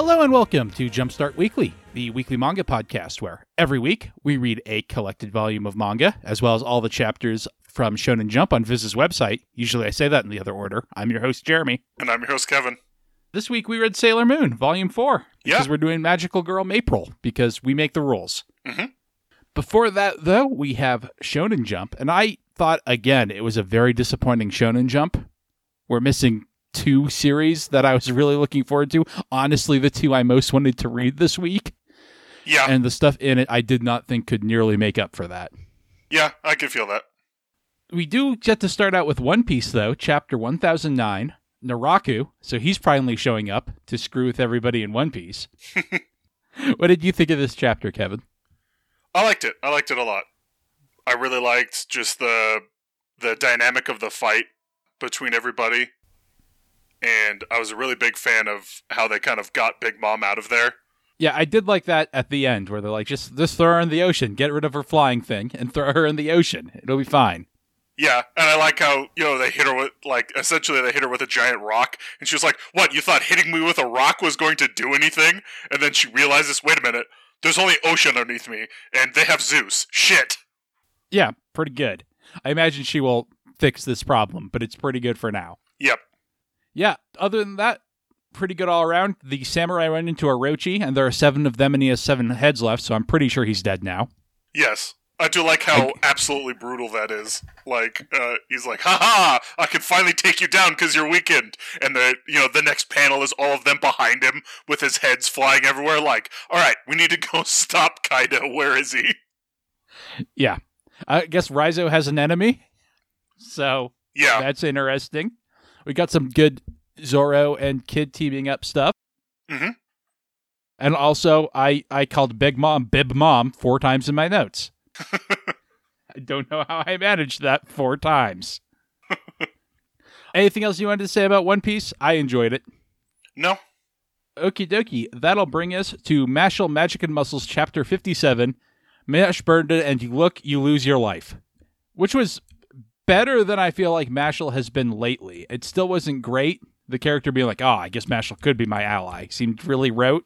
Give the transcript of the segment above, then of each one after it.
Hello and welcome to Jumpstart Weekly, the weekly manga podcast where every week we read a collected volume of manga, as well as all the chapters from Shonen Jump on Viz's website. Usually I say that in the other order. I'm your host, Jeremy. And I'm your host, Kevin. This week we read Sailor Moon, Volume 4, because Yeah. we're doing Magical Girl Mapril, because we make the rules. Mhm. Before that, though, we have Shonen Jump, and I thought, again, it was a very disappointing Shonen Jump. We're missing two series that I was really looking forward to. Honestly, the two I most wanted to read this week, Yeah, and the stuff in it I did not think could nearly make up for that. yeah, I can feel that. We do get to start out with One Piece, though, chapter 1009, Naraku. So he's finally showing up to screw with everybody in One Piece. what did you think of this chapter, Kevin? I liked it. I liked it a lot. I really liked just the the dynamic of the fight between everybody. And I was a really big fan of how they kind of got Big Mom out of there. Yeah, I did like that at the end where they're like, just, just throw her in the ocean, get rid of her flying thing, and throw her in the ocean. It'll be fine. Yeah, and I like how, you know, they hit her with, like, essentially they hit her with a giant rock, and she was like, What, you thought hitting me with a rock was going to do anything? And then she realizes, Wait a minute, there's only ocean underneath me, and they have Zeus. Shit. Yeah, pretty good. I imagine she will fix this problem, but it's pretty good for now. Yep. Yeah, other than that, pretty good all around. The samurai run into Orochi, and there are seven of them, and he has seven heads left, so I'm pretty sure he's dead now. Yes. I do like how I- absolutely brutal that is. Like, uh, he's like, "Ha ha! I can finally take you down because you're weakened." And the you know the next panel is all of them behind him with his heads flying everywhere. Like, all right, we need to go stop Kaido. Where is he? Yeah. I guess Rizo has an enemy, so Yeah, that's interesting. We got some good Zoro and Kid teaming up stuff. Mhm. And also, I, I called Big Mom Bib Mom four times in my notes. I don't know how I managed that four times. Anything else you wanted to say about One Piece? I enjoyed it. no, Okie dokie. That'll bring us to Mashle Magic and Muscles, Chapter 57. Mash burned it, and you look, you lose your life. Which was better than I feel like Mashle has been lately. It still wasn't great. The character being like, oh, I guess Mashle could be my ally. Seemed really rote.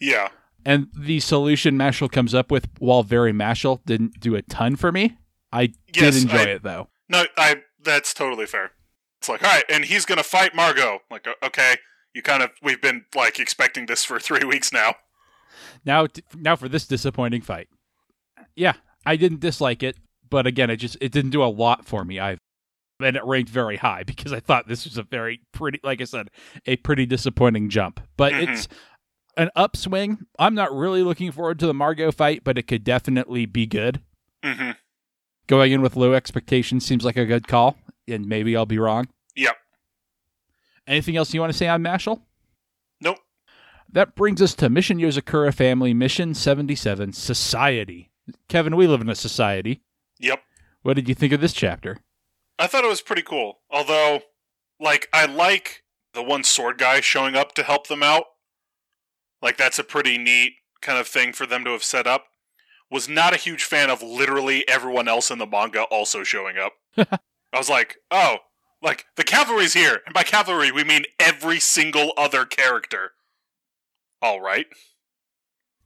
yeah, And the solution Mashle comes up with, while very Mashle, didn't do a ton for me. I Yes, did enjoy I- it, though. no. I that's totally fair. It's like, all right, and he's gonna fight Margot. Like, okay, you kind of we've been like expecting this for three weeks now. Now, t- now for this disappointing fight. Yeah, I didn't dislike it, but again, it just it didn't do a lot for me either. And it ranked very high because I thought this was a very pretty, like I said, a pretty disappointing jump. But Mhm. it's an upswing. I'm not really looking forward to the Margot fight, but it could definitely be good. hmm Going in with low expectations seems like a good call, and maybe I'll be wrong. Yep. Anything else you want to say on Mashle? Nope. That brings us to Mission Yozakura Family Mission 77 Society. Kevin, we live in a society. Yep. What did you think of this chapter? I thought it was pretty cool. Although, like, I like the one sword guy showing up to help them out. Like, that's a pretty neat kind of thing for them to have set up. Was not a huge fan of literally everyone else in the manga also showing up. I was like, oh, like, the cavalry's here. And by cavalry, we mean every single other character. All right.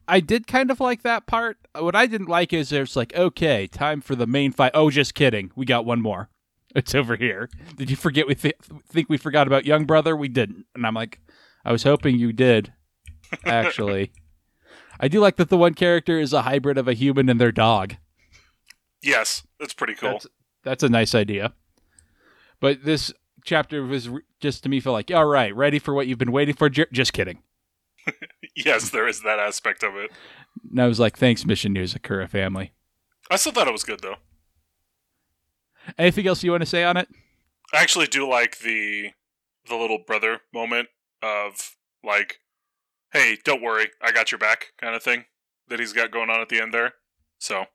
I did kind of like that part. What I didn't like is there's like, okay, time for the main fight. Oh, just kidding. We got one more. It's over here. Did you forget we th- think we forgot about Young Brother? We didn't. And I'm like, I was hoping you did, actually. I do like that the one character is a hybrid of a human and their dog. Yes, that's pretty cool. That's, that's a nice idea. But this chapter was re- just to me feel like, all right, ready for what you've been waiting for? Jer- just kidding. yes, there is that aspect of it. And I was like, thanks, Mission Yozakura family. I still thought it was good, though. Anything else you want to say on it? I actually do like the the little brother moment of like, "Hey, don't worry, I got your back," kind of thing that he's got going on at the end there. So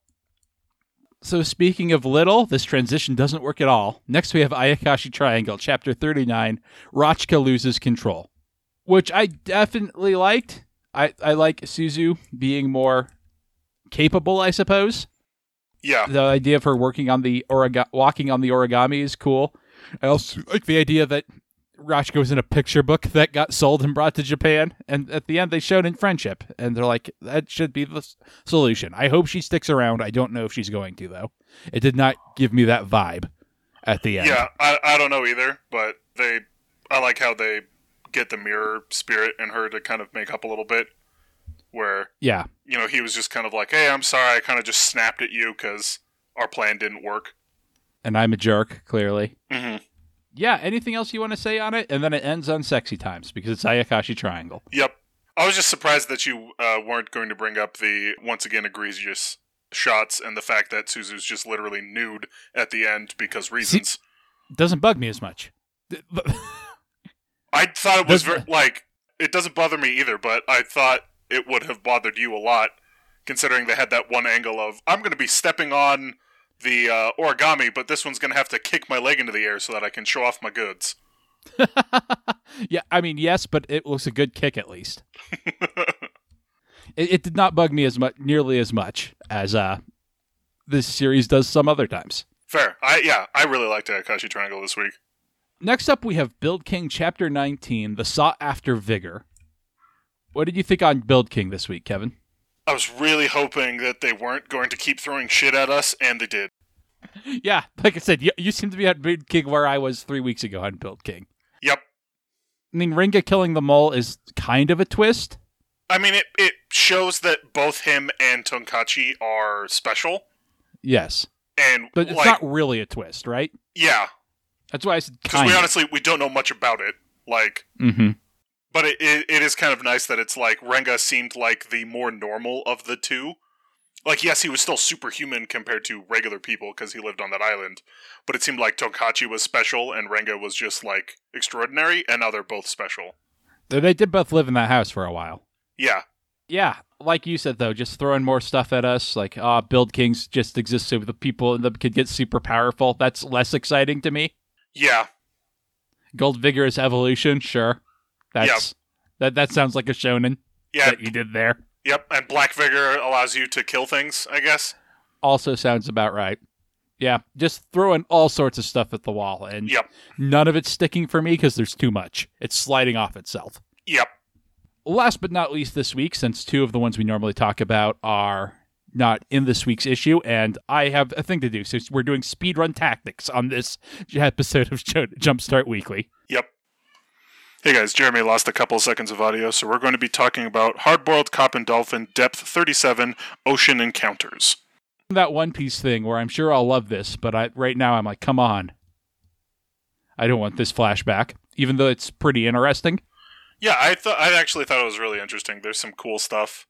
So speaking of little, this transition doesn't work at all. Next we have Ayakashi Triangle, chapter 39, Rachka loses control. Which I definitely liked. I, I like Suzu being more capable, I suppose. yeah, The idea of her working on the origa- walking on the origami is cool. I also like the idea that Rashiko's in a picture book that got sold and brought to Japan, and at the end they showed in friendship, and they're like, that should be the s- solution. I hope she sticks around. I don't know if she's going to though. It did not give me that vibe at the end. Yeah, I, I don't know either, but they I like how they get the mirror spirit in her to kind of make up a little bit. Where yeah. you know he was just kind of like, "Hey, I'm sorry, I kind of just snapped at you because our plan didn't work." And I'm a jerk, clearly. hmm Yeah. Anything else you want to say on it? And then it ends on sexy times because it's Ayakashi Triangle. Yep. I was just surprised that you uh, weren't going to bring up the once again egregious shots and the fact that Suzu's just literally nude at the end because reasons. doesn't bug me as much. I thought it was Does- ver- like it doesn't bother me either, but I thought it would have bothered you a lot, considering they had that one angle of I'm going to be stepping on the uh, origami, but this one's going to have to kick my leg into the air so that I can show off my goods. yeah, I mean, yes, but it was a good kick at least. It, it did not bug me as much, nearly as much as uh, this series does some other times. Fair. I yeah, I really liked Ayakashi Triangle this week. Next up, we have Build King Chapter 19, The Sought After Vigor. What did you think on Build King this week, Kevin? I was really hoping that they weren't going to keep throwing shit at us, and they did. Yeah, like I said, you, you seem to be at Build King where I was three weeks ago on Build King. Yep. I mean, Renga killing the mole is kind of a twist. I mean, it, it shows that both him and Tonkachi are special, Yes, and but it's like, not really a twist, right? yeah, That's why I said because we honestly we don't know much about it. Like, mm-hmm. but it, it it is kind of nice that it's like Renga seemed like the more normal of the two. Like, yes, he was still superhuman compared to regular people because he lived on that island, but it seemed like Tonkachi was special and Renga was just like extraordinary, and now they're both special. They did both live in that house for a while. Yeah, Yeah, like you said though, just throwing more stuff at us, like ah, Build Kings just exist so the people in them could get super powerful. That's less exciting to me. Yeah, Gold Vigorous Evolution, sure. That's that that sounds like a shonen yeah, that you did there. yep. And Black Vigor allows you to kill things, I guess. Also sounds about right. Yeah, just throwing all sorts of stuff at the wall, and Yep, none of it's sticking for me because there's too much. It's sliding off itself. yep. Last but not least, this week, since two of the ones we normally talk about are not in this week's issue, and I have a thing to do, so we're doing speedrun tactics on this episode of Jumpstart Weekly. Yep. Hey guys, Jeremy lost a couple seconds of audio, so we're going to be talking about Hardboiled Cop and Dolphin Depth 37 Ocean Encounters. That One Piece thing where I'm sure I'll love this, but I, right now I'm like, come on. I don't want this flashback, even though it's pretty interesting. Yeah, I thought I actually thought it was really interesting. There's some cool stuff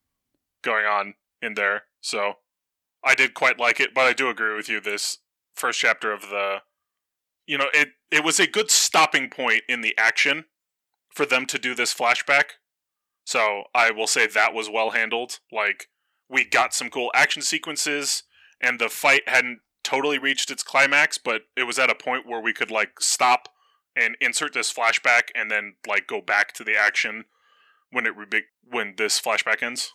going on in there, so I did quite like it. But I do agree with you. This first chapter of the, you know, it it was a good stopping point in the action for them to do this flashback. So I will say that was well handled. Like we got some cool action sequences, and the fight hadn't totally reached its climax, but it was at a point where we could like stop and insert this flashback and then like go back to the action when it re- when this flashback ends.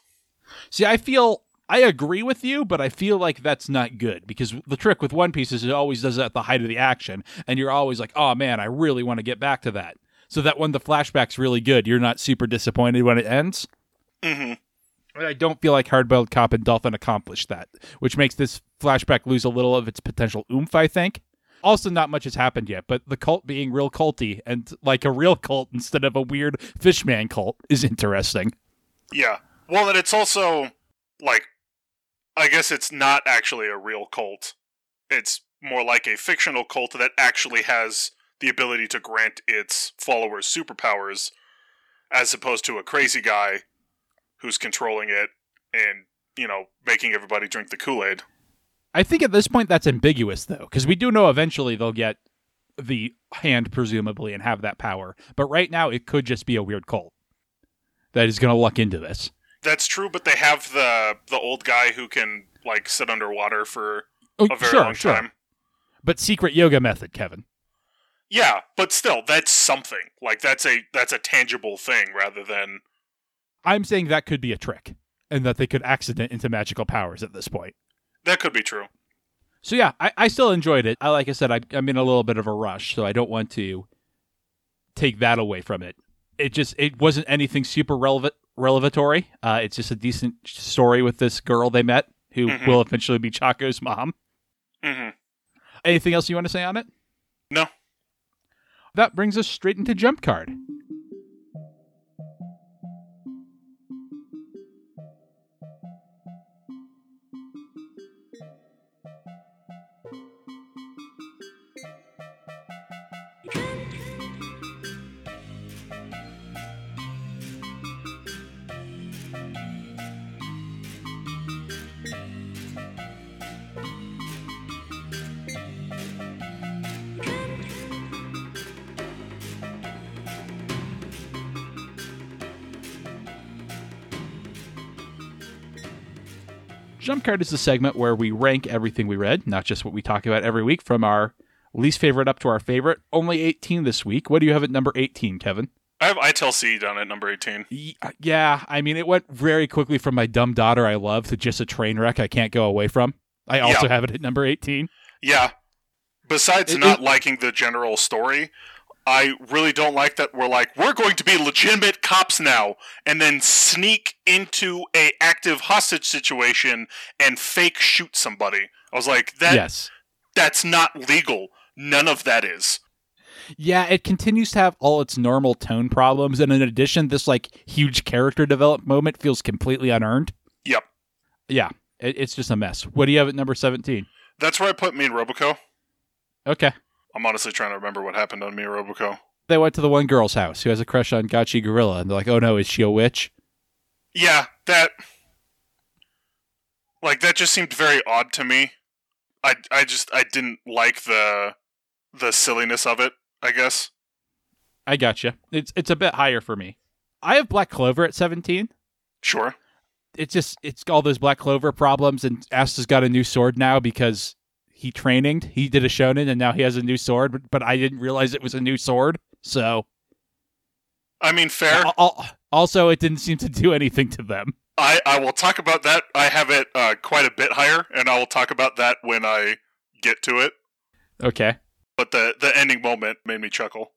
See, I feel I agree with you, but I feel like that's not good because the trick with One Piece is it always does it at the height of the action, and you're always like, "Oh man, I really want to get back to that." So that when the flashback's really good, you're not super disappointed when it ends. Mm-hmm. I don't feel like Hardboiled Cop and Dolphin accomplished that, which makes this flashback lose a little of its potential oomph. I think. Also, not much has happened yet, but the cult being real culty and like a real cult instead of a weird fishman cult is interesting. Yeah. Well, and it's also like I guess it's not actually a real cult. It's more like a fictional cult that actually has the ability to grant its followers superpowers as opposed to a crazy guy who's controlling it and, you know, making everybody drink the Kool-Aid. I think at this point that's ambiguous though, because we do know eventually they'll get the hand presumably and have that power. But right now it could just be a weird cult that is going to luck into this. That's true, but they have the the old guy who can like sit underwater for Oh, a very sure, long sure. time. But secret yoga method, Kevin. Yeah, but still, that's something. Like that's a that's a tangible thing rather than I'm saying that could be a trick, and that they could accident into magical powers at this point. that could be true. So yeah, I, I still enjoyed it. I like I said, I, I'm in a little bit of a rush, so I don't want to take that away from it. It just it wasn't anything super relevant revelatory. Uh, it's just a decent story with this girl they met who Mhm. will eventually be Chaco's mom. hmm Anything else you want to say on it? No. That brings us straight into Jump Card. Jump Card is the segment where we rank everything we read, not just what we talk about every week, from our least favorite up to our favorite. Only 18 this week. What do you have at number 18, Kevin? I have ITEL C down at number 18. Uh, yeah, I mean, it went very quickly from my dumb daughter I love to just a train wreck I can't go away from. I also Yeah. have it at number 18. Yeah. Besides It- not it- liking the general story, I really don't like that we're like we're going to be legitimate cops now and then sneak into a active hostage situation and fake shoot somebody. I was like that yes. that's not legal. None of that is. Yeah, it continues to have all its normal tone problems, and in addition, this like huge character development moment feels completely unearned. Yep. Yeah, it, it's just a mess. What do you have at number 17? That's where I put me and Roboco. Okay. I'm honestly trying to remember what happened on and They went to the one girl's house who has a crush on Gachi Gorilla, and they're like, oh no, is she a witch? Yeah, that like that just seemed very odd to me. I I just I didn't like the the silliness of it, I guess. I gotcha. It's it's a bit higher for me. I have Black Clover at 17. Sure. It's just it's all those Black Clover problems, and Asta's got a new sword now because he traininged. He did a shonen, and now he has a new sword. But, but I didn't realize it was a new sword. So I mean fair. Al- al- also, it didn't seem to do anything to them. I I will talk about that. I have it uh, quite a bit higher and I will talk about that when I get to it. Okay. But the the ending moment made me chuckle.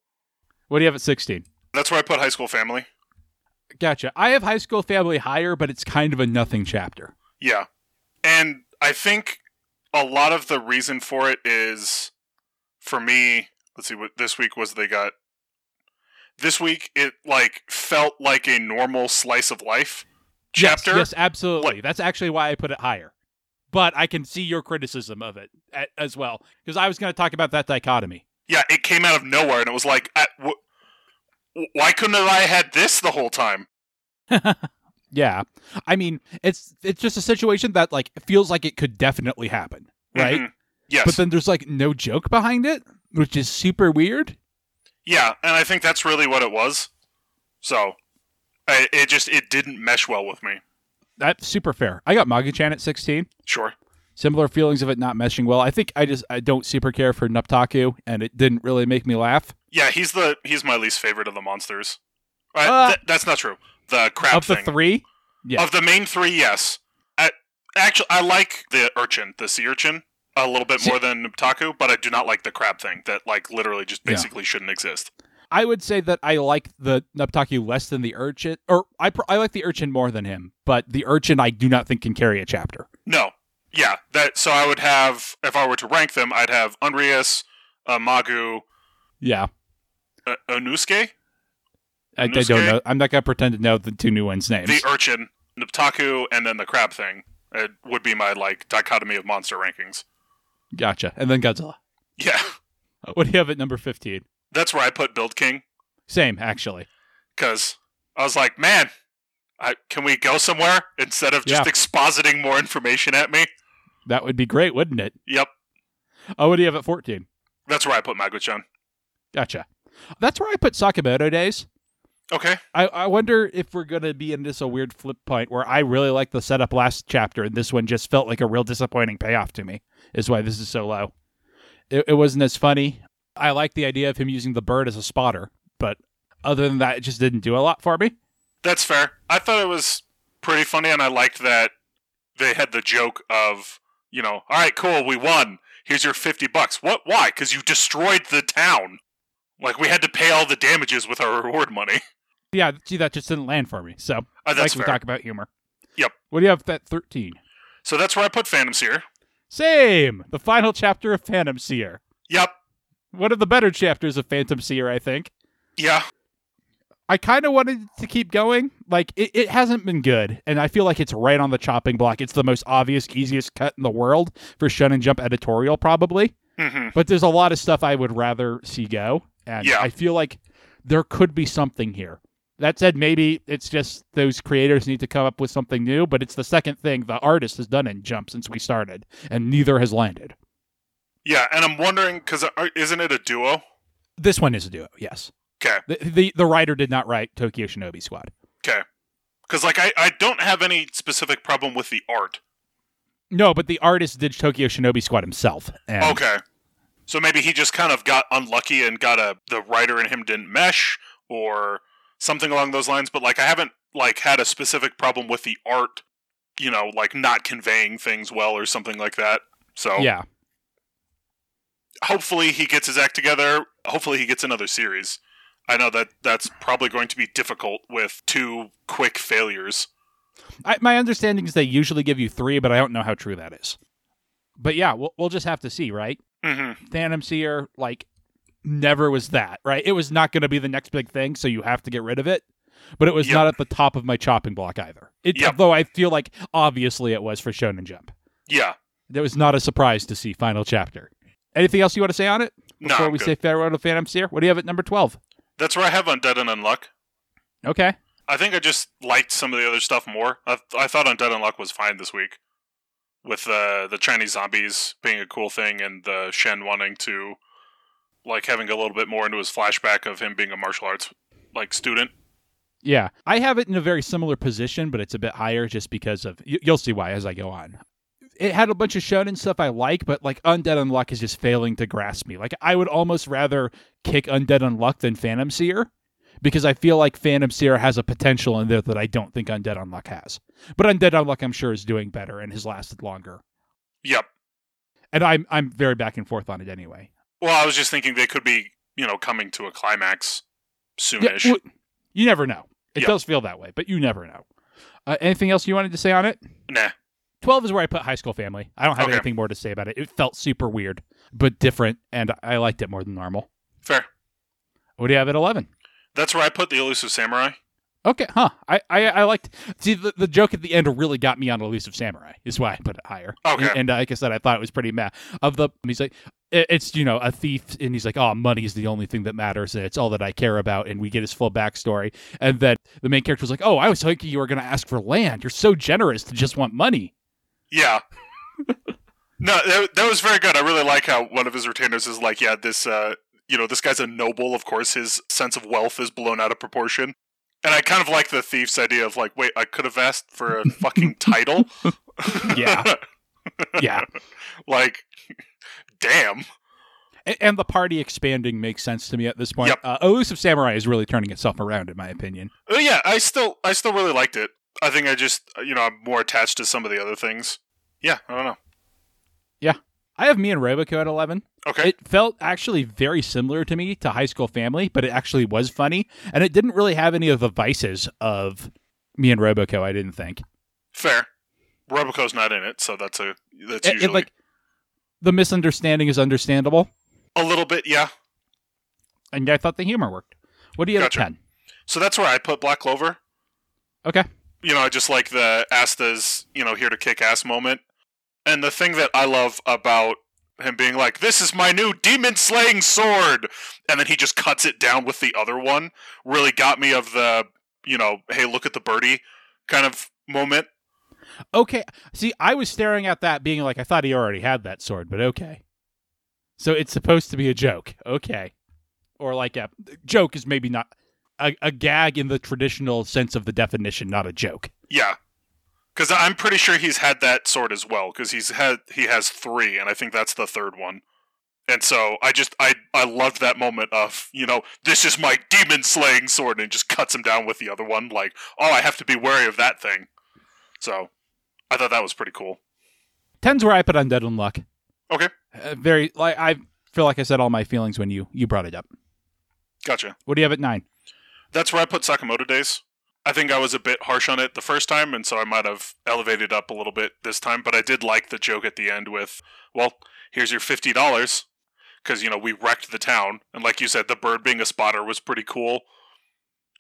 What do you have at 16? That's where I put High School Family. Gotcha. I have High School Family higher, but it's kind of a nothing chapter. Yeah. And I think a lot of the reason for it is for me, let's see what this week was they got this week it like felt like a normal slice of life chapter. Yes, absolutely. That's actually why I put it higher. But I can see your criticism of it as well, because I was going to talk about that dichotomy. Yeah, it came out of nowhere and it was like at, wh- why couldn't I have I had this the whole time? Yeah, I mean, it's it's just a situation that like feels like it could definitely happen, right? Mhm. Yes. But then there's like no joke behind it, which is super weird. Yeah, and I think that's really what it was. So, I, it just it didn't mesh well with me. That's super fair. I got Magu-chan at 16. Sure. Similar feelings of it not meshing well. I think I just I don't super care for Nuptaku, and it didn't really make me laugh. Yeah, he's the he's my least favorite of the monsters. Uh, Uh, th- that's not true. The crab of the thing. three, yeah. Of the main three, yes. I, actually, I like the urchin, the sea urchin, a little bit more than Nuptaku, but I do not like the crab thing that like literally just Yeah. basically shouldn't exist. I would say that I like the Nuptaku less than the urchin, or I pr- I like the urchin more than him. But the urchin I do not think can carry a chapter. No, yeah, that. So I would have if I were to rank them, I'd have Unrius, uh, Magu, Yeah, uh, Onusuke, I, I don't know. I'm not gonna pretend to know the two new ones' names. the urchin, Nuptaku, and then the crab thing. It would be my like dichotomy of monster rankings. gotcha. And then Godzilla. Yeah, uh, What do you have at number 15? that's where I put Build King. Same, actually. because I was like, man, I, can we go somewhere instead of just Yeah. expositing more information at me? That would be great, wouldn't it? Yep, Oh, what do you have at 14? that's where I put Magu-chan. Gotcha. That's where I put Sakamoto Days. Okay, I, I wonder if we're going to be in this a weird flip point where I really like the setup last chapter and this one just felt like a real disappointing payoff to me, is why this is so low. It, it wasn't as funny. I like the idea of him using the bird as a spotter, but other than that, it just didn't do a lot for me. that's fair. I thought it was pretty funny, and I liked that they had the joke of, you know, all right, cool, we won. Here's your fifty bucks. What? Why? Because you destroyed the town. Like we had to pay all the damages with our reward money. Yeah, see, that just didn't land for me. So, Uh, that's like we fair. talk about humor. Yep. What do you have that 13? So that's where I put Phantom Seer. Same! The final chapter of Phantom Seer. Yep. One of the better chapters of Phantom Seer, I think. Yeah. I kind of wanted to keep going. Like, it, it hasn't been good, and I feel like it's right on the chopping block. It's the most obvious, easiest cut in the world for Shonen Jump editorial, probably. hmm But there's a lot of stuff I would rather see go, and Yeah. I feel like there could be something here. That said, maybe it's just those creators need to come up with something new, but it's the second thing the artist has done in Jump since we started, and neither has landed. Yeah, and I'm wondering because uh, isn't it a duo? This one is a duo, yes. Okay. The, the, the writer did not write Tokyo Shinobi Squad. Okay. Because like I, I don't have any specific problem with the art. No, but the artist did Tokyo Shinobi Squad himself. And Okay. So maybe he just kind of got unlucky and got a the writer and him didn't mesh or something along those lines. But like I haven't like had a specific problem with the art, you know, like not conveying things well or something like that. So Yeah. hopefully he gets his act together. Hopefully he gets another series. I know that that's probably going to be difficult with two quick failures. I, my understanding is they usually give you three, but I don't know how true that is. But yeah, we'll, we'll just have to see, right? hmm Phantom Seer, like, never was that, right? It was not going to be the next big thing, so you have to get rid of it. But it was Yep. not at the top of my chopping block either. It, Yep. Though I feel like obviously it was for Shonen Jump. Yeah. It was not a surprise to see final chapter. Anything else you want to say on it before I'm we good. say farewell to Phantom Seer? What do you have at number twelve? That's where I have Undead and Unluck. Okay. I think I just liked some of the other stuff more. I, I thought Undead and Unluck was fine this week, with uh, the Chinese zombies being a cool thing and the Shen wanting to, like, having a little bit more into his flashback of him being a martial arts like student. Yeah, I have it in a very similar position, but it's a bit higher just because of you'll see why as I go on. It had a bunch of shonen stuff I like, but like Undead Unluck is just failing to grasp me. Like I would almost rather kick Undead Unluck than Phantom Seer because I feel like Phantom Seer has a potential in there that I don't think Undead Unluck has. But Undead Unluck, I'm sure, is doing better and has lasted longer. Yep. And I'm I'm very back and forth on it anyway. Well, I was just thinking they could be, you know, coming to a climax Yeah, soonish. well, you never know. It Yeah. does feel that way, but you never know. Uh, anything else you wanted to say on it? nah. 12 is where I put High School Family. I don't have Okay. anything more to say about it. It felt super weird, but different, and I liked it more than normal. Fair. What do you have at 11? That's where I put the Elusive Samurai. Okay, huh. I, I, I liked. See, the, the joke at the end really got me on Elusive Samurai, is why I put it higher. Okay. And, and like I said, I thought it was pretty mad. Of the, he's like, it's, you know, a thief, and he's like, oh, money is the only thing that matters, and it's all that I care about, and we get his full backstory. And then the main character was like, oh, I was thinking you were going to ask for land. You're so generous to just want money. Yeah. no, that, that was very good. I really like how one of his retainers is like, yeah, this, uh, you know, this guy's a noble. Of course, his sense of wealth is blown out of proportion. And I kind of like the thief's idea of like, wait, I could have asked for a fucking title. Yeah. Yeah. like, damn. A- and the party expanding makes sense to me at this point. Yep. Uh, Elusive Samurai is really turning itself around, in my opinion. Uh, yeah, I still, I still really liked it. I think I just, you know, I'm more attached to some of the other things. Yeah, I don't know. I have me and Roboco at 11. Okay. It felt actually very similar to me to High School Family, but it actually was funny, and it didn't really have any of the vices of me and Roboco. I didn't think. Fair. Roboco's not in it, so that's a that's It- it, usually like the misunderstanding is understandable, a little bit, yeah. and I thought the humor worked. What do you have Gotcha. at 10? So that's where I put Black Clover. Okay. you know, I just like the Asta's, you know, here to kick ass moment. And the thing that I love about him being like, this is my new demon slaying sword, and then he just cuts it down with the other one, really got me of the, you know, hey, look at the birdie kind of moment. Okay. See, I was staring at that being like, I thought he already had that sword, but okay. So it's supposed to be a joke. Okay. Or like a joke is maybe not a, a gag in the traditional sense of the definition, not a joke. Yeah. Because I'm pretty sure he's had that sword as well, because he's had he has three, and I think that's the third one. And so I just I I loved that moment of you know this is my demon slaying sword, and just cuts him down with the other one. Like oh, I have to be wary of that thing. So I thought that was pretty cool. Ten's where I put Undead Unluck. Okay. Uh, very like I feel like I said all my feelings when you you brought it up. Gotcha. What do you have at nine? That's where I put Sakamoto Days. I think I was a bit harsh on it the first time, and so I might have elevated up a little bit this time. But I did like the joke at the end with, "Well, here's your fifty dollars," because you know we wrecked the town, and like you said, the bird being a spotter was pretty cool.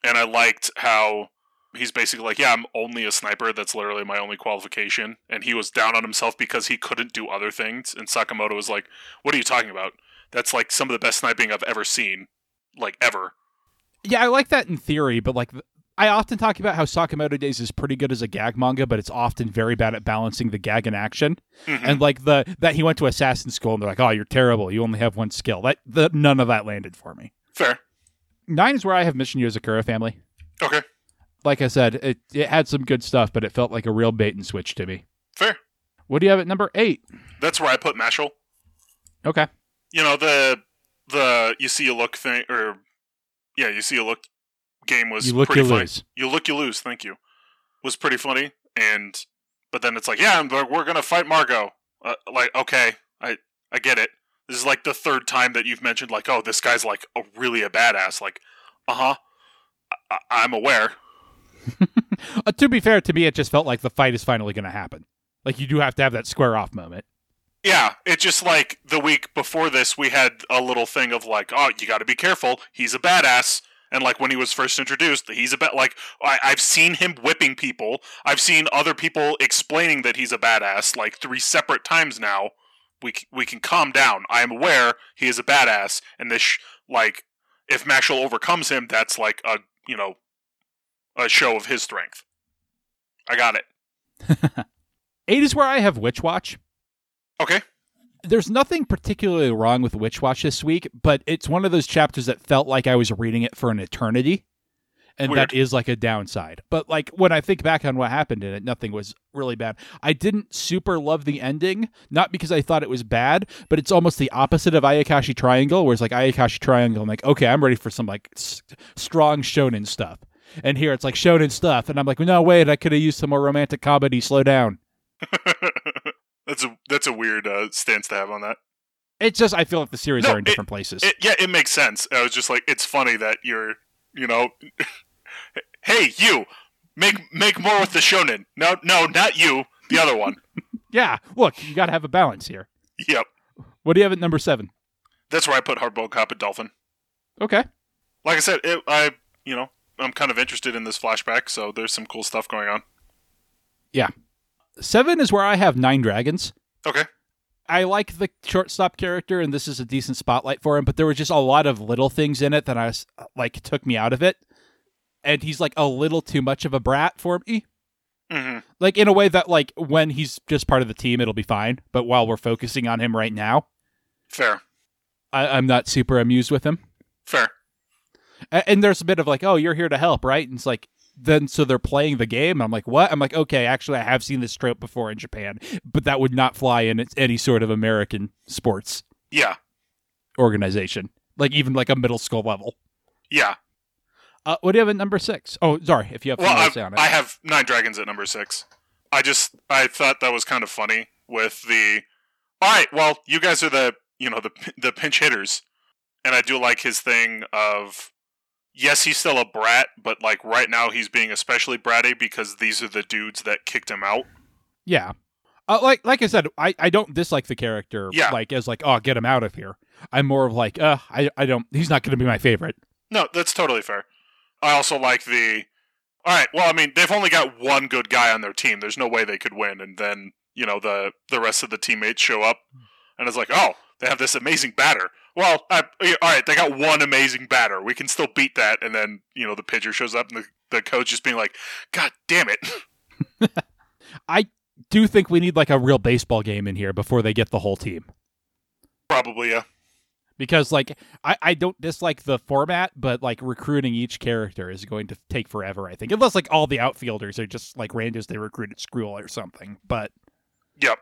And I liked how he's basically like, "Yeah, I'm only a sniper. That's literally my only qualification." And he was down on himself because he couldn't do other things. And Sakamoto was like, "What are you talking about? That's like some of the best sniping I've ever seen, like ever." Yeah, I like that in theory, but like I often talk about how Sakamoto Days is pretty good as a gag manga, but it's often very bad at balancing the gag and action. Mhm. And like the that he went to assassin school and they're like, "Oh, you're terrible. You only have one skill." That the, none of that landed for me. Fair. Nine is where I have Mission Yozakura family. Okay. Like I said, it it had some good stuff, but it felt like a real bait and switch to me. Fair. What do you have at number eight? That's where I put Mashle. Okay. you know the the you see a look thing or yeah you see a look game was You look, pretty you funny. lose. You look, you lose. Thank you. Was pretty funny, and but then it's like, yeah, we're gonna fight Margot. Uh, like, okay, I I get it. This is like the third time that you've mentioned, like, oh, this guy's like a really a badass. Like, uh huh. I- I'm aware. Uh, to be fair, to me, it just felt like the fight is finally going to happen. Like you do have to have that square off moment. Yeah, it just like the week before this, we had a little thing of like, oh, you got to be careful. He's a badass. And like when he was first introduced, he's a bit like I, I've seen him whipping people. I've seen other people explaining that he's a badass like three separate times now. We c- we can calm down. I am aware he is a badass, and this sh- like if Mashle overcomes him, that's like a you know a show of his strength. I got it. Eight is where I have Witch Watch. Okay. There's nothing particularly wrong with Witch Watch this week, but it's one of those chapters that felt like I was reading it for an eternity. And Weird. that is like a downside. But like when I think back on what happened in it, nothing was really bad. I didn't super love the ending, not because I thought it was bad, but it's almost the opposite of Ayakashi Triangle, where it's like Ayakashi Triangle, I'm like, okay, I'm ready for some like s- strong shonen stuff. And here it's like shonen stuff, and I'm like, no, wait, I could have used some more romantic comedy. Slow down. that's a that's a weird uh, stance to have on that. It's just I feel like the series No, are in it- different places. It, yeah, it makes sense. I was just like, it's funny that you're, you know, hey, you make make more with the shonen. No, no, not you, the other one. yeah, look, you got to have a balance here. yep, What do you have at number seven? that's where I put Hardboiled Cop and Dolphin. Okay. Like I said, it, I, you know, I'm kind of interested in this flashback, so there's some cool stuff going on. Seven is where I have Nine Dragons. Okay, I like the shortstop character, and this is a decent spotlight for him. But there was just a lot of little things in it that I was like took me out of it, and he's like a little too much of a brat for me. hmm Like in a way that like when he's just part of the team, it'll be fine. But while we're focusing on him right now, fair, I, I'm not super amused with him. fair. And there's a bit of like, oh, you're here to help, right? And it's like, then so they're playing the game. I'm like, what? I'm like, okay, actually, I have seen this trope before in Japan, but that would not fly in any sort of American sports Yeah, organization, like even like a middle school level. yeah. Uh, what do you have at number six? Oh, sorry, if you have Well, I, to say on it. I have Nine Dragons at number six. I just I thought that was kind of funny with the. All right, well, you guys are the you know the the pinch hitters, and I do like his thing of. Yes, he's still a brat, but like right now he's being especially bratty because these are the dudes that kicked him out. yeah. Uh, like like I said, I, I don't dislike the character. Yeah. Like as like oh get him out of here. I'm more of like uh I I don't he's not going to be my favorite. No, that's totally fair. I also like the. All right, well, I mean, they've only got one good guy on their team. There's no way they could win, and then you know the the rest of the teammates show up, and it's like, oh, they have this amazing batter. Well, I, all right, they got one amazing batter. We can still beat that, and then you know the pitcher shows up, and the, the coach just being like, God damn it! I do think we need like a real baseball game in here before they get the whole team. Probably, yeah, because like I, I don't dislike the format but like recruiting each character is going to take forever i think unless like all the outfielders are just like randos they recruited Skrull or something but yep.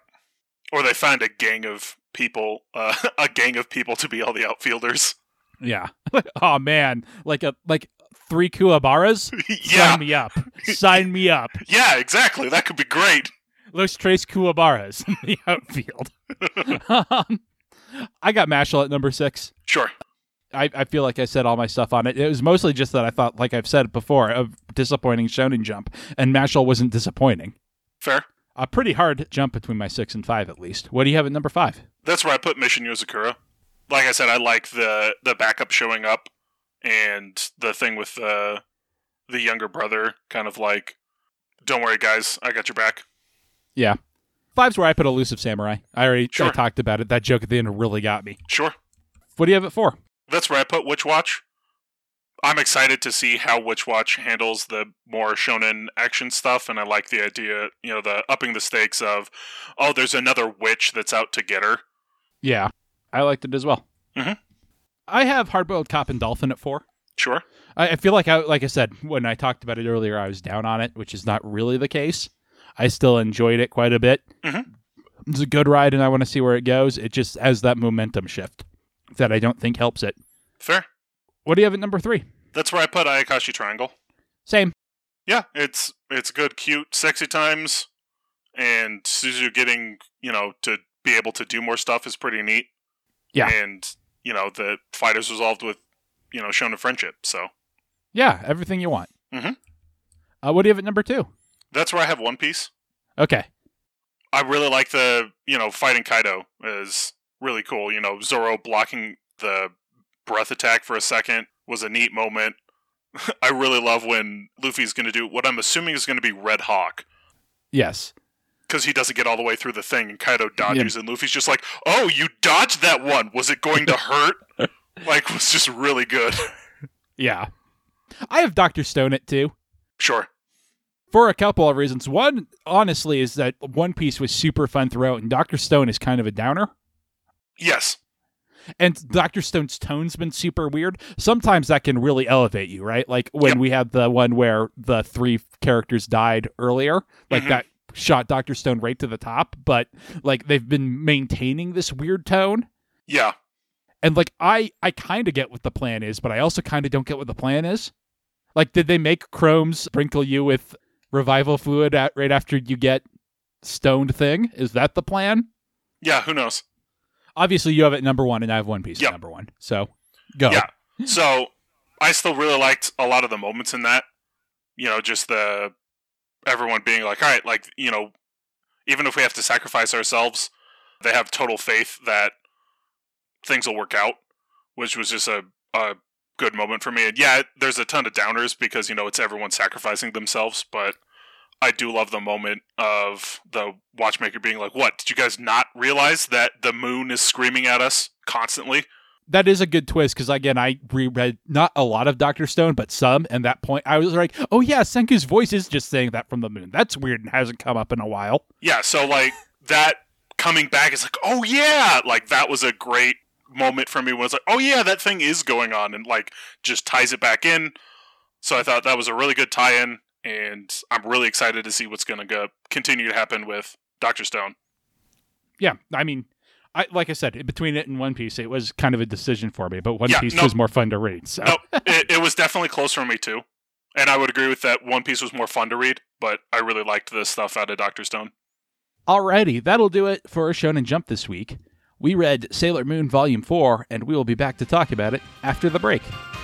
Or they find a gang of people, uh, a gang of people to be all the outfielders. yeah oh man like a like three kuabaras yeah, sign me up sign me up yeah, exactly. That could be great. los tres kuabaras in the outfield um, i got mashle at number six Sure. I, I feel like I said all my stuff on it. It was mostly just that I thought, like I've said before, a disappointing Shonen Jump, and Mashle wasn't disappointing. Fair. A pretty hard jump between my six and five, at least. What do you have at number five? That's where I put Mission Yozakura. Like I said, I like the the backup showing up and the thing with the the younger brother, kind of like, "Don't worry, guys, I got your back." Yeah. Five's where I put Elusive Samurai. I already I talked about it. That joke at the end really got me. Sure. What do you have it for? That's where I put Witch Watch. I'm excited to see how Witch Watch handles the more shonen action stuff, and I like the idea, you know, the upping the stakes of, oh, there's another witch that's out to get her. Yeah. I liked it as well. Mhm. I have Hardboiled Cop and Dolphin at four. Sure. I, I feel like I like I said when I talked about it earlier, I was down on it, which is not really the case. I still enjoyed it quite a bit. Mhm. It's a good ride, and I want to see where it goes. It just has that momentum shift that I don't think helps it. Fair. What do you have at number three? That's where I put Ayakashi Triangle. Same. Yeah, it's it's good, cute, sexy times, and Suzu getting you know to be able to do more stuff is pretty neat. Yeah. and you know the fight is resolved with you know shown a friendship. So Yeah, everything you want. Mhm. Uh, what do you have at number two? that's where I have One Piece. Okay. I really like the you know fighting Kaido is really cool. You know Zoro blocking the breath attack for a second was a neat moment. I really love when Luffy's going to do what I'm assuming is going to be Red Hawk Yes. because he doesn't get all the way through the thing and Kaido dodges and Luffy's just like, "Oh, you dodged that one. Was it going to hurt?" like was just really good. Yeah. I have Doctor Stone it too. sure. for a couple of reasons. One, honestly, is that One Piece was super fun throughout, and Doctor Stone is kind of a downer. Yes. And Doctor Stone's tone's been super weird. Sometimes that can really elevate you, right? Like when Yep. we had the one where the three characters died earlier, like Mhm. that shot Doctor Stone right to the top. But like they've been maintaining this weird tone. Yeah. And like I I kind of get what the plan is, but I also kind of don't get what the plan is. Like did they make Chromes sprinkle you with revival fluid at, right after you get stoned thing? Is that the plan? Yeah. Who knows? Obviously you have it number 1 and I have One Piece at Yep. number 1. So go. Yeah. So I still really liked a lot of the moments in that. You know, just the everyone being like, all right, like, you know, even if we have to sacrifice ourselves, they have total faith that things will work out, which was just a, a good moment for me. And yeah, there's a ton of downers because, you know, it's everyone sacrificing themselves, but I do love the moment of the watchmaker being like, what? Did you guys not realize that the moon is screaming at us constantly? That is a good twist because again, I reread not a lot of Doctor Stone, but some. And that point, I was like, "Oh yeah, Senku's voice is just saying that from the moon. That's weird and hasn't come up in a while." Yeah, so like that coming back is like, oh yeah, like that was a great moment for me. When it's like, oh yeah, that thing is going on, and like just ties it back in. So I thought that was a really good tie-in, and I'm really excited to see what's going to go continue to happen with Doctor Stone. Yeah, I mean, I like I said, between it and One Piece, it was kind of a decision for me. But One Yeah, Piece no- was more fun to read. So No, it, it was definitely close for me too, and I would agree with that. One Piece was more fun to read, but I really liked the stuff out of Doctor Stone. Alrighty, that'll do it for Shonen Jump this week. We read Sailor Moon Volume 4, and we will be back to talk about it after the break.「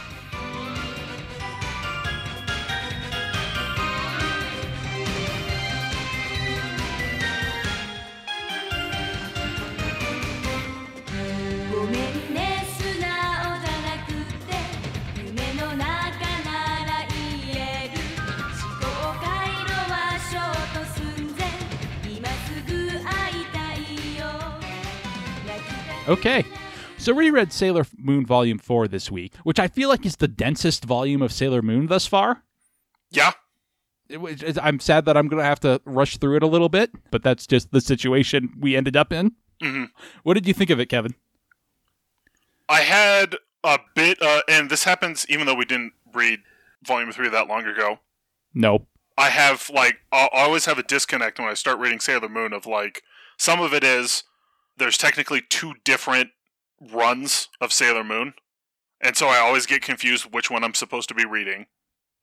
Okay. So we read Sailor Moon Volume 4 this week, which I feel like is the densest volume of Sailor Moon thus far. Yeah, It I'm sad that I'm going to have to rush through it a little bit, but that's just the situation we ended up in. hmm What did you think of it, Kevin? I had a bit, uh, and this happens even though we didn't read Volume Three that long ago. No. I have like I always have a disconnect when I start reading Sailor Moon of like some of it is there's technically two different runs of Sailor Moon. And so I always get confused which one I'm supposed to be reading.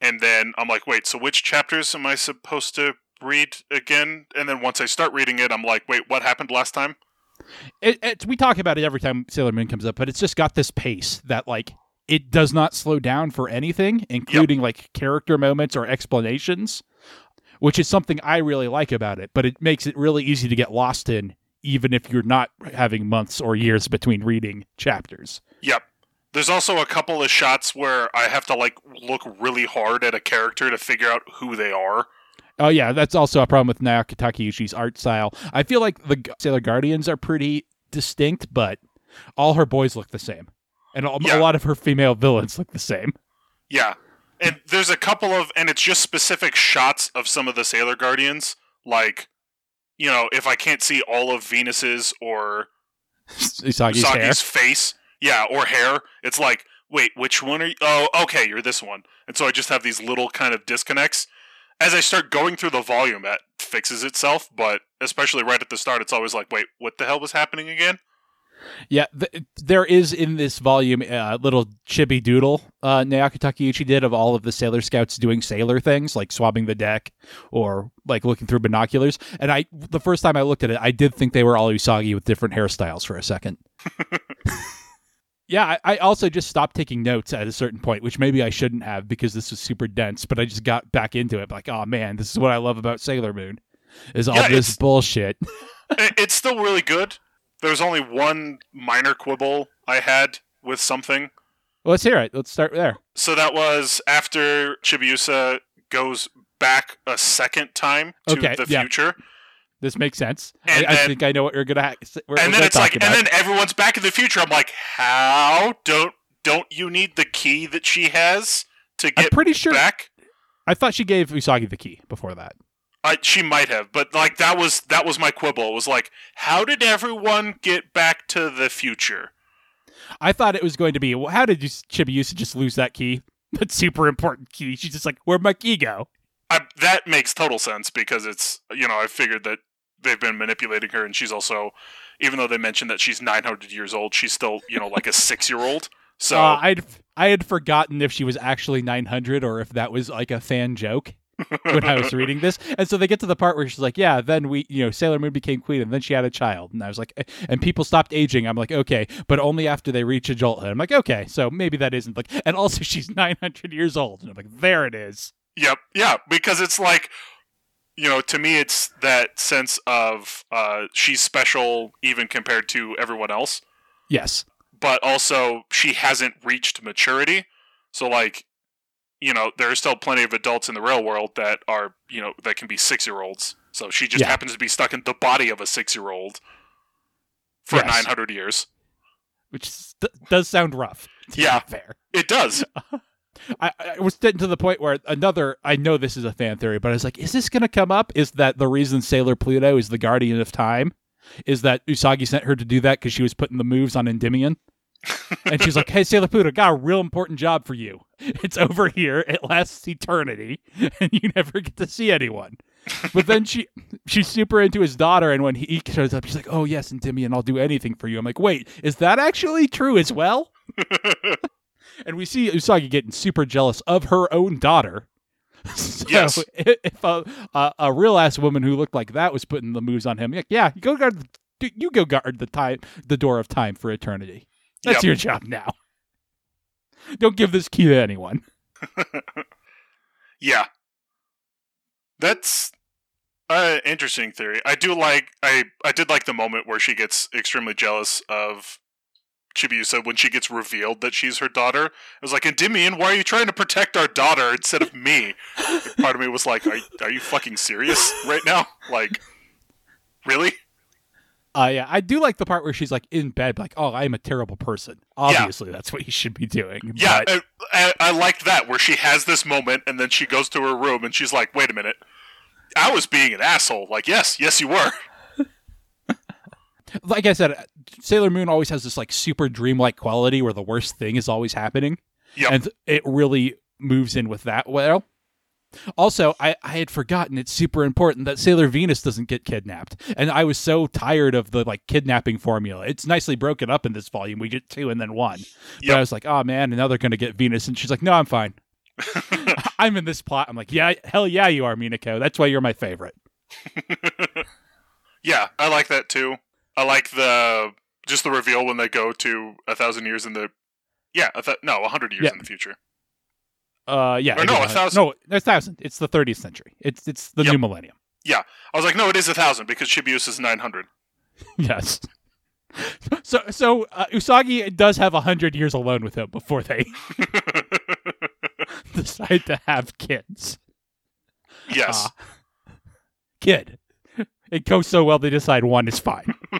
And then I'm like, wait, so which chapters am I supposed to read again? And then once I start reading it, I'm like, wait, what happened last time? it, it, we talk about it every time Sailor Moon comes up, but it's just got this pace that like it does not slow down for anything, including like character moments or explanations, which is something I really like about it. But it makes it really easy to get lost in, even if you're not having months or years between reading chapters. Yep. There's also a couple of shots where I have to like look really hard at a character to figure out who they are. Oh yeah, that's also a problem with Naoko Takeuchi's art style. I feel like the Sailor Guardians are pretty distinct, but all her boys look the same, and a, Yeah. a lot of her female villains look the same. Yeah. And there's a couple of and it's just specific shots of some of the Sailor Guardians like you know, if I can't see all of Venus's or Usagi's. Usagi's face, yeah, or hair, it's like, wait, which one are you? Oh, okay, you're this one. And so I just have these little kind of disconnects. As I start going through the volume, that fixes itself, but especially right at the start, it's always like, wait, what the hell was happening again? Yeah, th- there is in this volume a little chibi doodle uh, Naoko Takeuchi did of all of the Sailor Scouts doing sailor things, like swabbing the deck or like looking through binoculars. And I, the first time I looked at it, I did think they were all Usagi with different hairstyles for a second. yeah, I, I also just stopped taking notes at a certain point, which maybe I shouldn't have because this was super dense. But I just got back into it, like, oh man, this is what I love about Sailor Moon, is all Yeah, this bullshit. It's still really good. There's only one minor quibble I had with something. Well, let's hear it. Let's start there. So that was after Chibiusa goes back a second time to Okay, the yeah. future. This makes sense. And I, I think I know what you're gonna. Ha- and we're then gonna it's like, talk and about. then everyone's back in the future. I'm like, how don't don't you need the key that she has to get? I'm pretty sure. back? I thought she gave Usagi the key before that. I, she might have, but like that was that was my quibble. It was like, how did everyone get back to the future? I thought it was going to be. Well, how did you, Chibiusa just lose that key? That super important key. She's just like, where'd my key go? I, that makes total sense because it's you know I figured that they've been manipulating her, and she's also, even though they mentioned that she's 900 years old, she's still you know like a six year old. So Uh, I'd I had forgotten if she was actually 900 or if that was like a fan joke when I was reading this. And so they get to the part where she's like, "Yeah, then we, you know, Sailor Moon became queen, and then she had a child." And I was like, eh, "And people stopped aging." I'm like, "Okay," but only after they reach adulthood. I'm like, "Okay, so maybe that isn't like." And also, she's 900 years old, and I'm like, "There it is." Yep, yeah, because it's like, you know, to me, it's that sense of uh, she's special even compared to everyone else, Yes. but also she hasn't reached maturity. So, like, you know, there are still plenty of adults in the real world that are, you know, that can be six year olds. So she just Yeah. happens to be stuck in the body of a six year old for Yes. 900 years. Which d- does sound rough. Yeah. fair. It does. I, I was getting to the point where another. I know this is a fan theory, but I was like, is this going to come up? Is that the reason Sailor Pluto is the guardian of time? Is that Usagi sent her to do that because she was putting the moves on Endymion? And she's like, "Hey, Sailor Pluto, got a real important job for you. It's over here. It lasts eternity, and you never get to see anyone." But then she she's super into his daughter, and when he shows up, she's like, "Oh yes, Endymion, I'll do anything for you." I'm like, "Wait, is that actually true as well?" and we see Usagi getting super jealous of her own daughter. So Yes. if a, a, a real ass woman who looked like that was putting the moves on him, like, yeah, you go guard, the, you go guard the time, the door of time for eternity. That's Yep. your job now. Don't give this key to anyone. Yeah. That's an interesting theory. I do like I I did like the moment where she gets extremely jealous of Chibiusa when she gets revealed that she's her daughter. I was like, Endymion, why are you trying to protect our daughter instead of me? Part of me was like, are, are you fucking serious right now? Like, really? Uh, yeah, I do like the part where she's like in bed, like, "Oh, I am a terrible person." Obviously, that's what you should be doing. Yeah, but- I, I, I liked that where she has this moment and then she goes to her room and she's like, wait a minute. I was being an asshole. Like, yes, yes, you were. like I said, Sailor Moon always has this like super dreamlike quality where the worst thing is always happening, Yep. and it really moves in with that well. Also, I, I had forgotten it's super important that Sailor Venus doesn't get kidnapped, and I was so tired of the like kidnapping formula. It's nicely broken up in this volume. We get two and then one, but Yep. I was like, oh man, and now they're gonna get Venus, and she's like, no, I'm fine. I'm in this plot. I'm like, yeah, hell yeah, you are, Minako. That's why you're my favorite. Yeah, I like that too. I like the just the reveal when they go to a thousand years in the yeah, a th- no, a hundred years Yeah. in the future. Uh, yeah. Or no, a thousand. No, it's thousand. It's the 30th century. It's it's the Yep. new millennium. Yeah, I was like, no, it is a thousand because Chibiusa is nine hundred. Yes. So so uh, Usagi does have a hundred years alone with him before they decide to have kids. yes. Uh, kid. It goes so well they decide one is fine.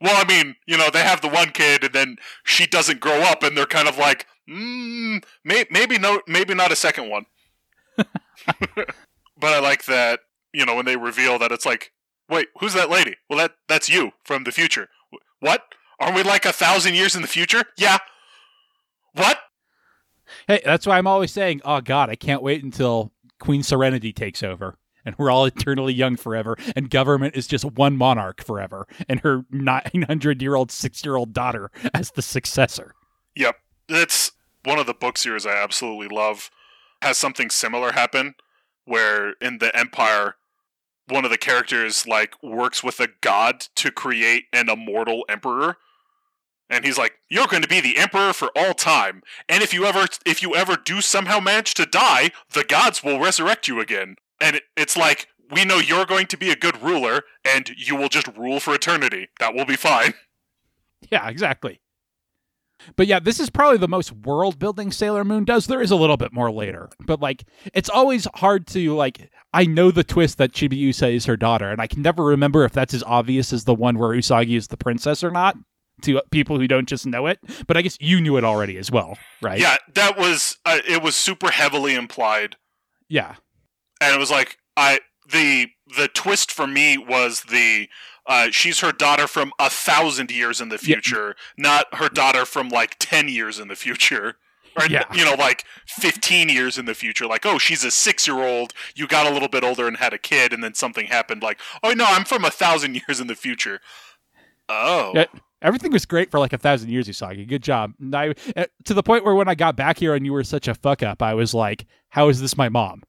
well, I mean, you know, they have the one kid, and then she doesn't grow up, and they're kind of like, mm, may- maybe no, maybe not a second one. but I like that, you know, when they reveal that it's like, wait, who's that lady? Well, that that's you from the future. What? Are we like a thousand years in the future? Yeah. What? Hey, that's why I'm always saying, oh God, I can't wait until Queen Serenity takes over. And we're all eternally young forever, and government is just one monarch forever, and her 900 year old, six year old daughter as the successor. Yep. It's one of the book series I absolutely love. Has something similar happen where in the Empire one of the characters like works with a god to create an immortal emperor. And he's like, "You're going to be the emperor for all time. And if you ever if you ever do somehow manage to die, the gods will resurrect you again." And it, it's like, "We know you're going to be a good ruler and you will just rule for eternity. That will be fine." Yeah, exactly. But yeah, this is probably the most world building Sailor Moon does. There is a little bit more later, but like it's always hard to like. I know the twist that Chibiusa is her daughter, and I can never remember if that's as obvious as the one where Usagi is the princess or not to people who don't just know it. But I guess you knew it already as well, right? Yeah, that was uh, it was super heavily implied. Yeah. and it was like I the the twist for me was the uh, she's her daughter from a thousand years in the Yeah. future, not her daughter from like ten years in the future, or Yeah. you know like fifteen years in the future. Like oh, she's a six year old. You got a little bit older and had a kid, and then something happened. Like oh no, I'm from a thousand years in the future. Oh Yeah, Everything was great for like a thousand years, Usagi. Good job. And I, uh, to the point where when I got back here and you were such a fuck up, I was like, "How is this my mom?"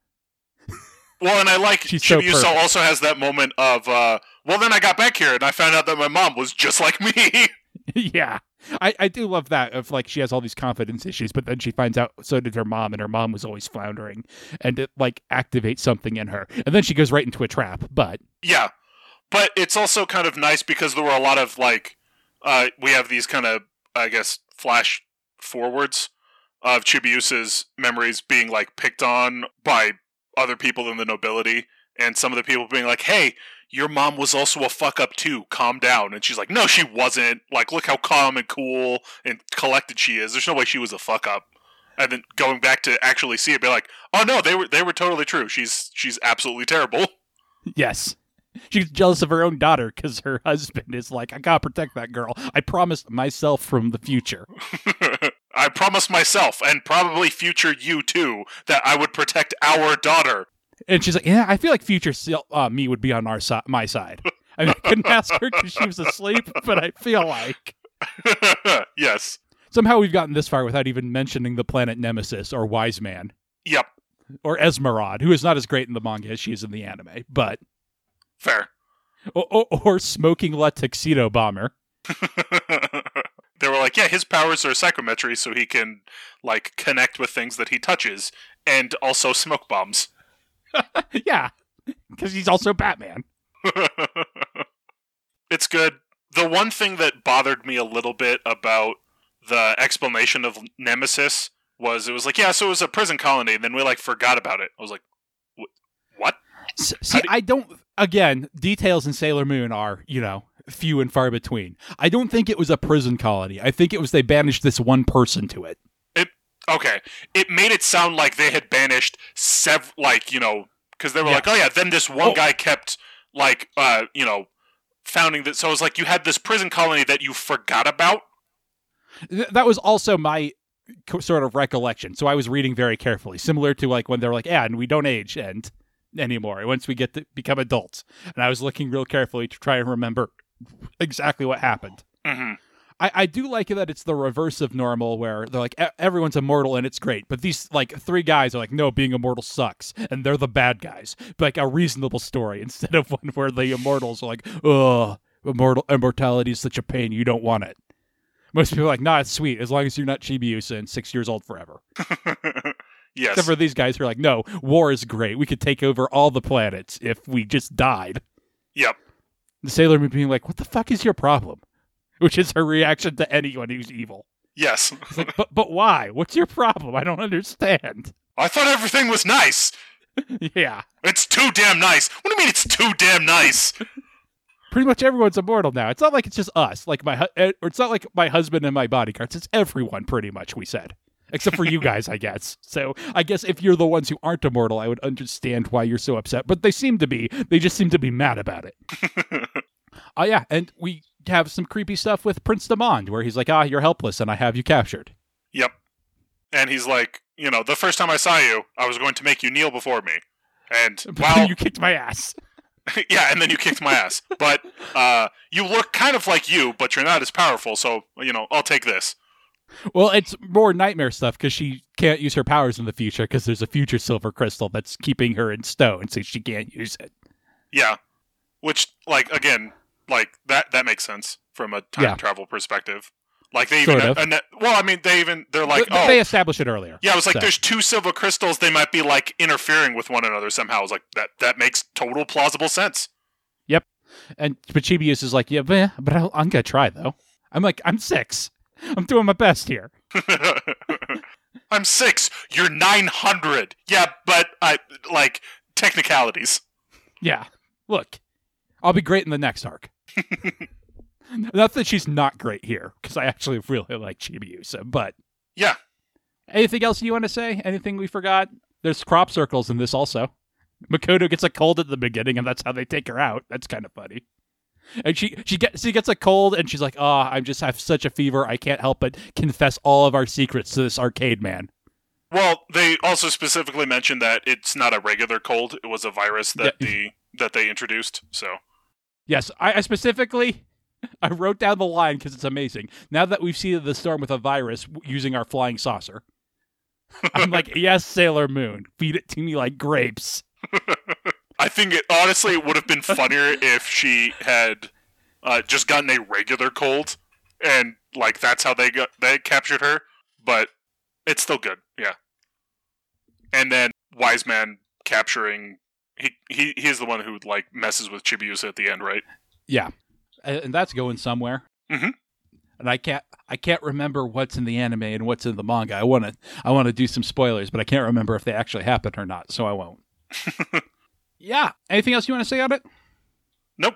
well, and I like She's so Chibiusa perfect. also has that moment of uh, well, then I got back here and I found out that my mom was just like me. yeah. I, I do love that of like she has all these confidence issues, but then she finds out so did her mom, and her mom was always floundering, and it like activates something in her, and then she goes right into a trap. But Yeah, but it's also kind of nice because there were a lot of like, uh, we have these kind of, I guess, flash forwards of Chibiusa's memories being like picked on by other people in the nobility, and some of the people being like, "Hey, your mom was also a fuck up too. Calm down." And she's like, "No, she wasn't. Like, look how calm and cool and collected she is. There's no way she was a fuck up." And then going back to actually see it, be like, "Oh no, they were they were totally true. She's she's absolutely terrible." yes, she's jealous of her own daughter because her husband is like, "I gotta protect that girl. I promised myself from the future." I promised myself, and probably future you too, that I would protect our daughter. And she's like, "Yeah, I feel like future uh, me would be on our side, my side." I, mean, I couldn't ask her because she was asleep, but I feel like yes. somehow we've gotten this far without even mentioning the planet Nemesis or Wise Man Yep. or Esmeralda, who is not as great in the manga as she is in the anime, but Fair. or, or, or smoking La Tuxedo Bomber. they were like, yeah, his powers are psychometry, so he can like connect with things that he touches, and also smoke bombs. yeah, because he's also Batman. it's good. The one thing that bothered me a little bit about the explanation of Nemesis was it was like, yeah, so it was a prison colony, and then we like forgot about it. I was like, what? See, do- I don't. Again, details in Sailor Moon are you know few and far between. I don't think it was a prison colony. I think it was they banished this one person to it. Okay, it made it sound like they had banished sev like you know, because they were Yeah. like, oh yeah, then this one Oh. guy kept like uh you know, founding that. So it was like you had this prison colony that you forgot about. Th- that was also my co- sort of recollection. So I was reading very carefully, similar to like when they're like, "Yeah, and we don't age and anymore once we get to become adults." And I was looking real carefully to try and remember exactly what happened. hmm I, I do like that it's the reverse of normal, where they're like everyone's immortal and it's great, but these like three guys are like, no, being immortal sucks, and they're the bad guys. Like a reasonable story instead of one where the immortals are like, oh, immortal immortality is such a pain, you don't want it. Most people are like, nah, it's sweet as long as you're not Chibiusa and six years old forever. yes. Except for these guys who are like, no, war is great. We could take over all the planets if we just died. Yep. The Sailor Moon being like, what the fuck is your problem? Which is her reaction to anyone who's evil. Yes. Like, but but why? What's your problem? I don't understand. I thought everything was nice. yeah. It's too damn nice. What do you mean it's too damn nice? Pretty much everyone's immortal now. It's not like it's just us, like my hu- eh, or it's not like my husband and my bodyguards. It's everyone pretty much, we said. Except for you guys, I guess. So I guess if you're the ones who aren't immortal, I would understand why you're so upset. But they seem to be. They just seem to be mad about it. Oh yeah, and we have some creepy stuff with Prince Demande, where he's like, "Ah, you're helpless, and I have you captured." Yep. And he's like, you know, the first time I saw you, I was going to make you kneel before me. And wow, you kicked my ass. yeah, and then you kicked my ass. But uh, you look kind of like you, but you're not as powerful. So you know, I'll take this. Well, it's more nightmare stuff because she can't use her powers in the future because there's a future silver crystal that's keeping her in stone, so she can't use it. Yeah. Which, like, again, like that that makes sense from a time Yeah. travel perspective. Like they even, Sort of. uh, well, I mean, they even they're like, Th- oh, they established it earlier. yeah, it was like so. there's two silver crystals. They might be like interfering with one another somehow. I was like, that that makes total plausible sense. Yep. And but is like, yeah, but, but I'll, I'm gonna try though. I'm like, I'm six. I'm doing my best here. I'm six. You're nine hundred. Yeah, but I like technicalities. Yeah. Look, I'll be great in the next arc. not that she's not great here, because I actually really like Chibiusa. But Yeah. anything else you want to say? Anything we forgot? There's crop circles in this also. Makoto gets a cold at the beginning, and that's how they take her out. That's kind of funny. And she she gets she gets a cold, and she's like, "Oh, I'm just have such a fever. I can't help but confess all of our secrets to this arcade man." Well, they also specifically mentioned that it's not a regular cold; it was a virus that Yeah. the that they introduced. So Yes, I, I specifically I wrote down the line because it's amazing. Now that we've seeded the storm with a virus using our flying saucer, I'm like, yes, Sailor Moon, feed it to me like grapes. I think it honestly would have been funnier if she had uh, just gotten a regular cold, and like that's how they got they captured her. But it's still good, yeah. And then Wise Man capturing he he he's the one who like messes with Chibiusa at the end, right? Yeah, and, and that's going somewhere. Mhm. And I can't I can't remember what's in the anime and what's in the manga. I want to I want to do some spoilers, but I can't remember if they actually happen or not, so I won't. yeah. Anything else you want to say on it? Nope.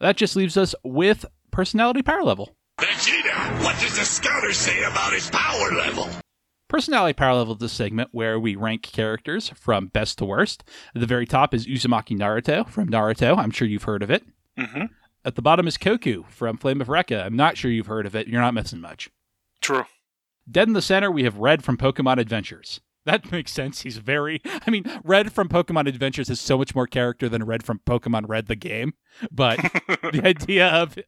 That just leaves us with personality power level. Vegeta, what does the scouter say about his power level? Personality power level is this segment where we rank characters from best to worst. At the very top is Uzumaki Naruto from Naruto. I'm sure you've heard of it. Mm-hmm. At the bottom is Koku from Flame of Recca. I'm not sure you've heard of it. You're not missing much. True. Dead in the center, we have Red from Pokemon Adventures. That makes sense. He's very. I mean, Red from Pokemon Adventures has so much more character than Red from Pokemon Red the game. But the idea of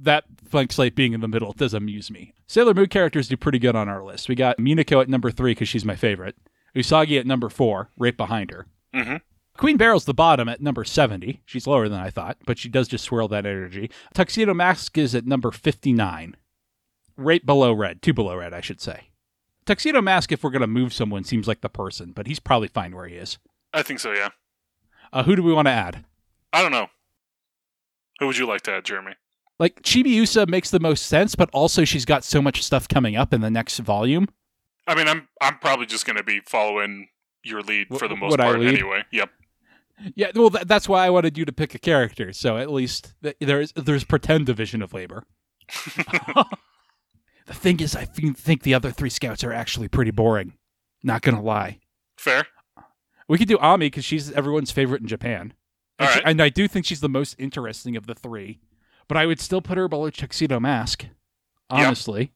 that blank slate being in the middle does amuse me. Sailor Moon characters do pretty good on our list. We got Minako at number three because she's my favorite. Usagi at number four, right behind her. Mhm. Queen Beryl's the bottom at number 70. She's lower than I thought, but she does just swirl that energy. Tuxedo Mask is at number 59 right below red, two below red, I should say. Tuxedo Mask, if we're going to move someone, seems like the person, but he's probably fine where he is. I think so. Yeah. Uh, who do we want to add? I don't know. Who would you like to add, Jeremy? Like, Chibiusa makes the most sense, but also she's got so much stuff coming up in the next volume. I mean, I'm I'm probably just going to be following your lead for the most part anyway. Yep. Yeah, well, th- that's why I wanted you to pick a character, so at least th- there's there's pretend division of labor. the thing is, I think the other three scouts are actually pretty boring. Not gonna lie. Fair. We could do Ami because she's everyone's favorite in Japan. And, she- and I do think she's the most interesting of the three. But I would still put her below Tuxedo Mask, honestly.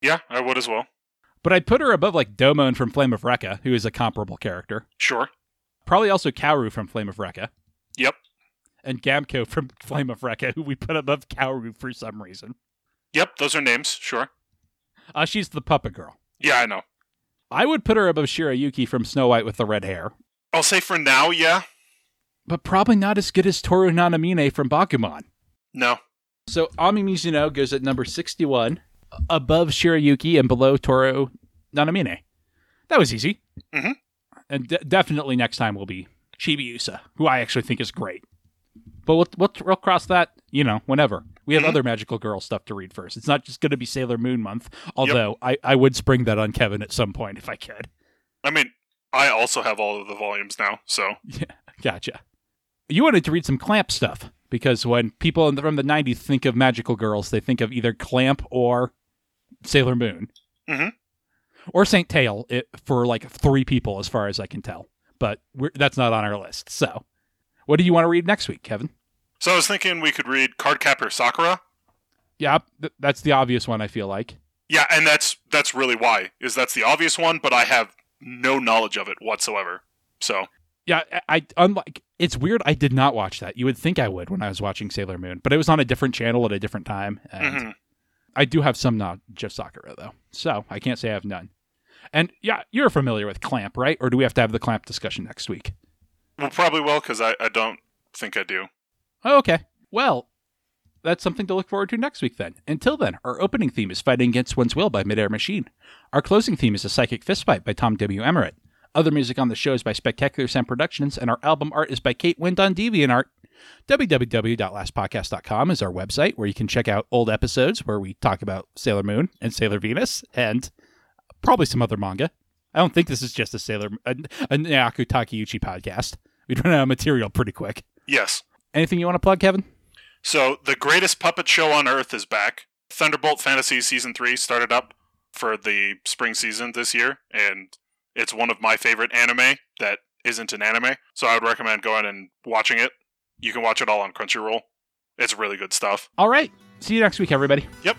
Yeah, I would as well. But I'd put her above like Domon from Flame of Recca, who is a comparable character. Sure. Probably also Kaoru from Flame of Recca. Yep. And Gamko from Flame of Recca, who we put above Kaoru for some reason. Yep, those are names. Sure. Uh, she's the puppet girl. Yeah, I know. I would put her above Shirayuki from Snow White with the red hair. I'll say for now, yeah. But probably not as good as Toru Nanamine from Bakuman. No. So Ami Mizuno goes at number 61, above Shirayuki and below Toru Nanamine. That was easy. Mhm. And de- definitely next time will be Chibi Usa, who I actually think is great. But we'll, we'll, we'll cross that, you know, whenever. We have Mhm. other magical girl stuff to read first. It's not just going to be Sailor Moon month, although I, I would spring that on Kevin at some point if I could. I mean, I also have all of the volumes now, so Yeah, gotcha. You wanted to read some Clamp stuff because when people in the, from the '90s think of magical girls, they think of either Clamp or Sailor Moon, Mhm. or Saint Tail it, for like three people, as far as I can tell. But we're, that's not on our list. So, what do you want to read next week, Kevin? So I was thinking we could read Cardcaptor Sakura. Yeah, th- that's the obvious one. I feel like. Yeah, and that's that's really why is that's the obvious one, but I have no knowledge of it whatsoever. So Yeah, I, I unlike it's weird. I did not watch that. You would think I would when I was watching Sailor Moon, but it was on a different channel at a different time. And mhm. I do have some knowledge of Sakura though, so I can't say I have none. And yeah, you're familiar with Clamp, right? Or do we have to have the Clamp discussion next week? well, probably will because I, I don't think I do. Oh, okay. Well, that's something to look forward to next week then. Until then, our opening theme is Fighting Against One's Will by Midair Machine. Our closing theme is A Psychic Fistfight by Tom W. Emmerich. Other music on the show is by Spectacular Sound Productions, and our album art is by Kate Wind on DeviantArt. www.lastpodcast.com is our website where you can check out old episodes where we talk about Sailor Moon and Sailor Venus and probably some other manga. I don't think this is just a Sailor a, a Takeuchi podcast. We'd run out of material pretty quick. Yes. Anything you want to plug, Kevin? So the greatest puppet show on earth is back. Thunderbolt Fantasy season three started up for the spring season this year, and it's one of my favorite anime that isn't an anime. So I would recommend going and watching it. You can watch it all on Crunchyroll. It's really good stuff. All right. See you next week, everybody. Yep.